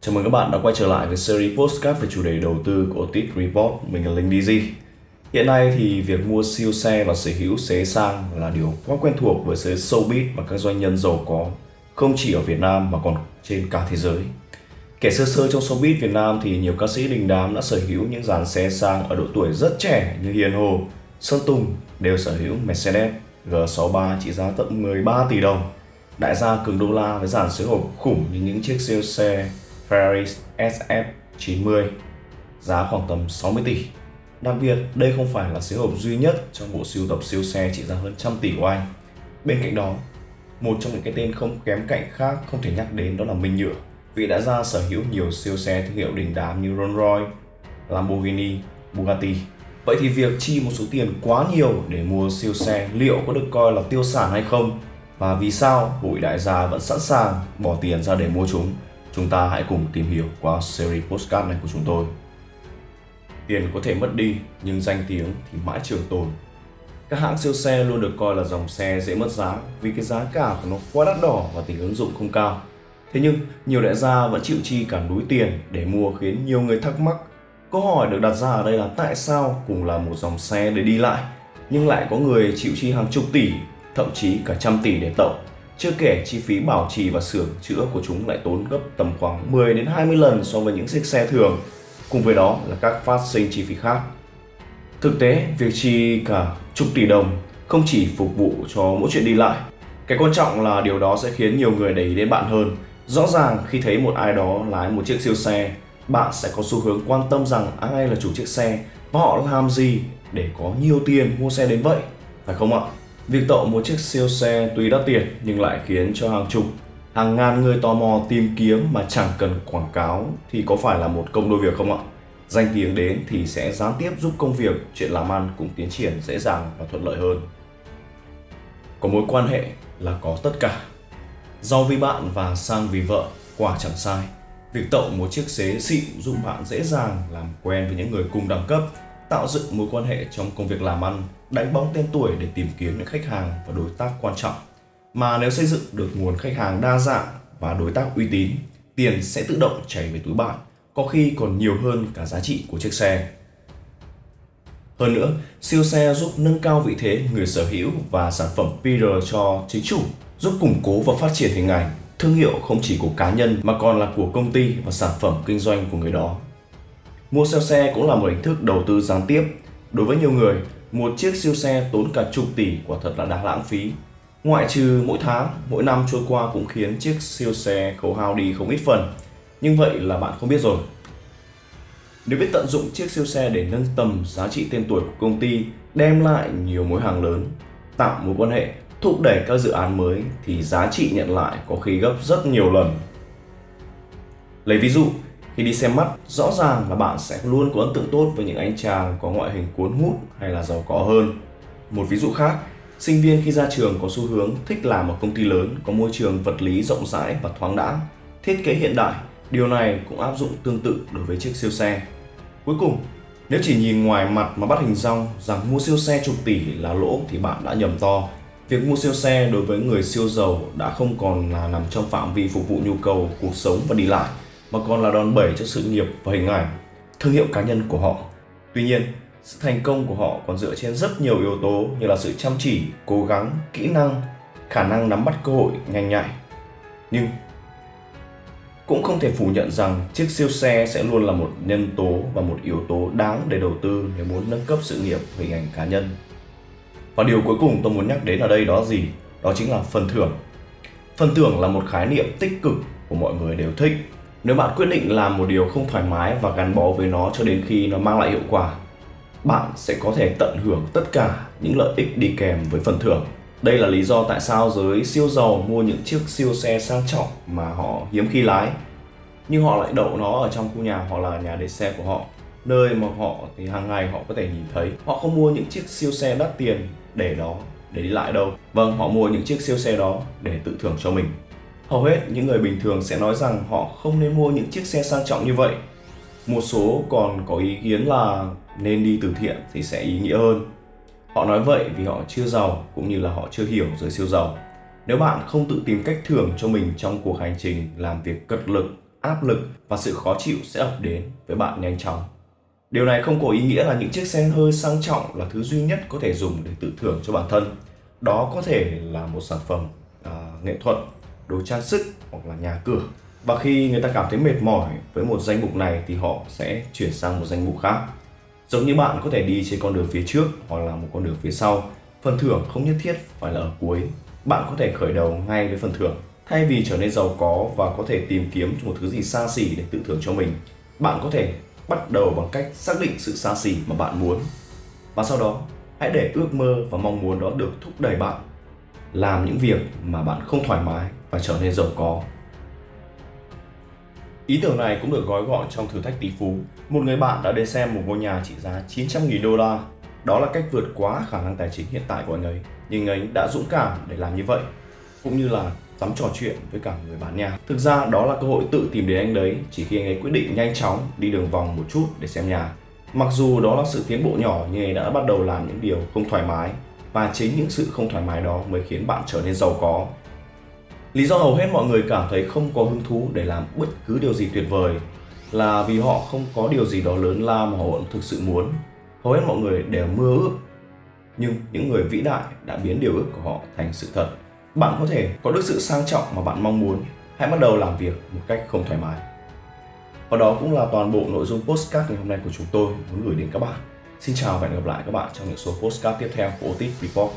Chào mừng các bạn đã quay trở lại với series postcard về chủ đề đầu tư của Otis Report. Mình là Linh DZ. Hiện nay thì việc mua siêu xe và sở hữu xế sang là điều quá quen thuộc với giới showbiz và các doanh nhân giàu có, không chỉ ở Việt Nam mà còn trên cả thế giới. Kể sơ sơ trong showbiz Việt Nam thì nhiều ca sĩ đình đám đã sở hữu những dàn xe sang ở độ tuổi rất trẻ như Hiền Hồ, Sơn Tùng đều sở hữu Mercedes G63 trị giá tận 13 tỷ đồng. Đại gia cường đô la với dàn số hộp khủng như những chiếc siêu xe Ferrari SF90 giá khoảng tầm 60 tỷ. Đặc biệt, đây không phải là siêu hộp duy nhất trong bộ siêu tập siêu xe trị giá hơn trăm tỷ của anh. Bên cạnh đó, một trong những cái tên không kém cạnh khác không thể nhắc đến đó là Minh Nhựa. Vị đã ra sở hữu nhiều siêu xe thương hiệu đình đám như Rolls Royce, Lamborghini, Bugatti. Vậy thì việc chi một số tiền quá nhiều để mua siêu xe liệu có được coi là tiêu sản hay không? Và vì sao hội đại gia vẫn sẵn sàng bỏ tiền ra để mua chúng? Chúng ta hãy cùng tìm hiểu qua series postcard này của chúng tôi. Tiền có thể mất đi, nhưng danh tiếng thì mãi trường tồn. Các hãng siêu xe luôn được coi là dòng xe dễ mất giá vì cái giá cả của nó quá đắt đỏ và tính ứng dụng không cao. Thế nhưng, nhiều đại gia vẫn chịu chi cả núi tiền để mua khiến nhiều người thắc mắc. Câu hỏi được đặt ra ở đây là tại sao cùng là một dòng xe để đi lại, nhưng lại có người chịu chi hàng chục tỷ, thậm chí cả trăm tỷ để tậu. Chưa kể chi phí bảo trì và sửa chữa của chúng lại tốn gấp tầm khoảng 10 đến 20 lần so với những chiếc xe thường. Cùng với đó là các phát sinh chi phí khác. Thực tế, việc chi cả chục tỷ đồng không chỉ phục vụ cho mỗi chuyện đi lại. Cái quan trọng là điều đó sẽ khiến nhiều người để ý đến bạn hơn. Rõ ràng khi thấy một ai đó lái một chiếc siêu xe, bạn sẽ có xu hướng quan tâm rằng ai là chủ chiếc xe và họ làm gì để có nhiều tiền mua xe đến vậy, phải không ạ? Việc tậu một chiếc siêu xe tuy đắt tiền nhưng lại khiến cho hàng chục, hàng ngàn người tò mò tìm kiếm mà chẳng cần quảng cáo thì có phải là một công đôi việc không ạ? Danh tiếng đến thì sẽ gián tiếp giúp công việc, chuyện làm ăn cũng tiến triển dễ dàng và thuận lợi hơn. Có mối quan hệ là có tất cả. Giàu vì bạn và sang vì vợ, quả chẳng sai. Việc tậu một chiếc xế xịn giúp bạn dễ dàng làm quen với những người cùng đẳng cấp, tạo dựng mối quan hệ trong công việc làm ăn, đánh bóng tên tuổi để tìm kiếm những khách hàng và đối tác quan trọng. Mà nếu xây dựng được nguồn khách hàng đa dạng và đối tác uy tín, tiền sẽ tự động chảy về túi bạn, có khi còn nhiều hơn cả giá trị của chiếc xe. Hơn nữa, siêu xe giúp nâng cao vị thế người sở hữu và sản phẩm PR cho chính chủ, giúp củng cố và phát triển hình ảnh, thương hiệu không chỉ của cá nhân mà còn là của công ty và sản phẩm kinh doanh của người đó. Mua siêu xe cũng là một hình thức đầu tư gián tiếp. Đối với nhiều người, một chiếc siêu xe tốn cả chục tỷ quả thật là đáng lãng phí. Ngoại trừ mỗi tháng, mỗi năm trôi qua cũng khiến chiếc siêu xe khấu hao đi không ít phần. Nhưng vậy là bạn không biết rồi. Nếu biết tận dụng chiếc siêu xe để nâng tầm giá trị tên tuổi của công ty, đem lại nhiều mối hàng lớn, tạo mối quan hệ, thúc đẩy các dự án mới thì giá trị nhận lại có khi gấp rất nhiều lần. Lấy ví dụ, khi đi xem mắt, rõ ràng là bạn sẽ luôn có ấn tượng tốt với những anh chàng có ngoại hình cuốn hút hay là giàu có hơn. Một ví dụ khác, sinh viên khi ra trường có xu hướng thích làm ở công ty lớn có môi trường vật lý rộng rãi và thoáng đãng, thiết kế hiện đại. Điều này cũng áp dụng tương tự đối với chiếc siêu xe. Cuối cùng, nếu chỉ nhìn ngoài mặt mà bắt hình dong rằng mua siêu xe chục tỷ là lỗ thì bạn đã nhầm to. Việc mua siêu xe đối với người siêu giàu đã không còn là nằm trong phạm vi phục vụ nhu cầu cuộc sống và đi lại mà còn là đòn bẩy cho sự nghiệp và hình ảnh, thương hiệu cá nhân của họ. Tuy nhiên, sự thành công của họ còn dựa trên rất nhiều yếu tố như là sự chăm chỉ, cố gắng, kỹ năng, khả năng nắm bắt cơ hội nhanh nhạy. Nhưng cũng không thể phủ nhận rằng chiếc siêu xe sẽ luôn là một nhân tố và một yếu tố đáng để đầu tư nếu muốn nâng cấp sự nghiệp hình ảnh cá nhân. Và điều cuối cùng tôi muốn nhắc đến ở đây đó gì? Đó chính là phần thưởng. Phần thưởng là một khái niệm tích cực của mọi người đều thích nếu bạn quyết định làm một điều không thoải mái và gắn bó với nó cho đến khi nó mang lại hiệu quả, bạn sẽ có thể tận hưởng tất cả những lợi ích đi kèm với phần thưởng. Đây là lý do tại sao giới siêu giàu mua những chiếc siêu xe sang trọng mà họ hiếm khi lái. Nhưng họ lại đậu nó ở trong khu nhà hoặc là nhà để xe của họ, nơi mà họ thì hàng ngày họ có thể nhìn thấy. Họ không mua những chiếc siêu xe đắt tiền để đó để đi lại đâu. Vâng, họ mua những chiếc siêu xe đó để tự thưởng cho mình. Hầu hết những người bình thường sẽ nói rằng họ không nên mua những chiếc xe sang trọng như vậy. Một số còn có ý kiến là nên đi từ thiện thì sẽ ý nghĩa hơn. Họ nói vậy vì họ chưa giàu cũng như là họ chưa hiểu giới siêu giàu. Nếu bạn không tự tìm cách thưởng cho mình trong cuộc hành trình làm việc cật lực, áp lực và sự khó chịu sẽ ập đến với bạn nhanh chóng. Điều này không có ý nghĩa là những chiếc xe hơi sang trọng là thứ duy nhất có thể dùng để tự thưởng cho bản thân. Đó có thể là một sản phẩm à, nghệ thuật, đồ trang sức hoặc là nhà cửa. Và khi người ta cảm thấy mệt mỏi với một danh mục này thì họ sẽ chuyển sang một danh mục khác. Giống như bạn có thể đi trên con đường phía trước hoặc là một con đường phía sau. Phần thưởng không nhất thiết phải là ở cuối. Bạn có thể khởi đầu ngay với phần thưởng. Thay vì trở nên giàu có và có thể tìm kiếm một thứ gì xa xỉ để tự thưởng cho mình, bạn có thể bắt đầu bằng cách xác định sự xa xỉ mà bạn muốn. Và sau đó, hãy để ước mơ và mong muốn đó được thúc đẩy bạn làm những việc mà bạn không thoải mái và trở nên giàu có. Ý tưởng này cũng được gói gọn trong thử thách tỷ phú. Một người bạn đã đến xem một ngôi nhà trị giá 900.000 đô la. Đó là cách vượt quá khả năng tài chính hiện tại của anh ấy. Nhưng anh ấy đã dũng cảm để làm như vậy. Cũng như là dám trò chuyện với cả người bán nhà. Thực ra đó là cơ hội tự tìm đến anh đấy, chỉ khi anh ấy quyết định nhanh chóng đi đường vòng một chút để xem nhà. Mặc dù đó là sự tiến bộ nhỏ, nhưng anh ấy đã bắt đầu làm những điều không thoải mái, và chính những sự không thoải mái đó mới khiến bạn trở nên giàu có. Lý do hầu hết mọi người cảm thấy không có hứng thú để làm bất cứ điều gì tuyệt vời là vì họ không có điều gì đó lớn lao mà họ thực sự muốn. Hầu hết mọi người đều mơ ước, nhưng những người vĩ đại đã biến điều ước của họ thành sự thật bạn có thể có được sự sang trọng mà bạn mong muốn. Hãy bắt đầu làm việc một cách không thoải mái. Và đó cũng là toàn bộ nội dung postcard ngày hôm nay của chúng tôi muốn gửi đến các bạn. Xin chào và hẹn gặp lại các bạn trong những số postcard tiếp theo của Otis Report.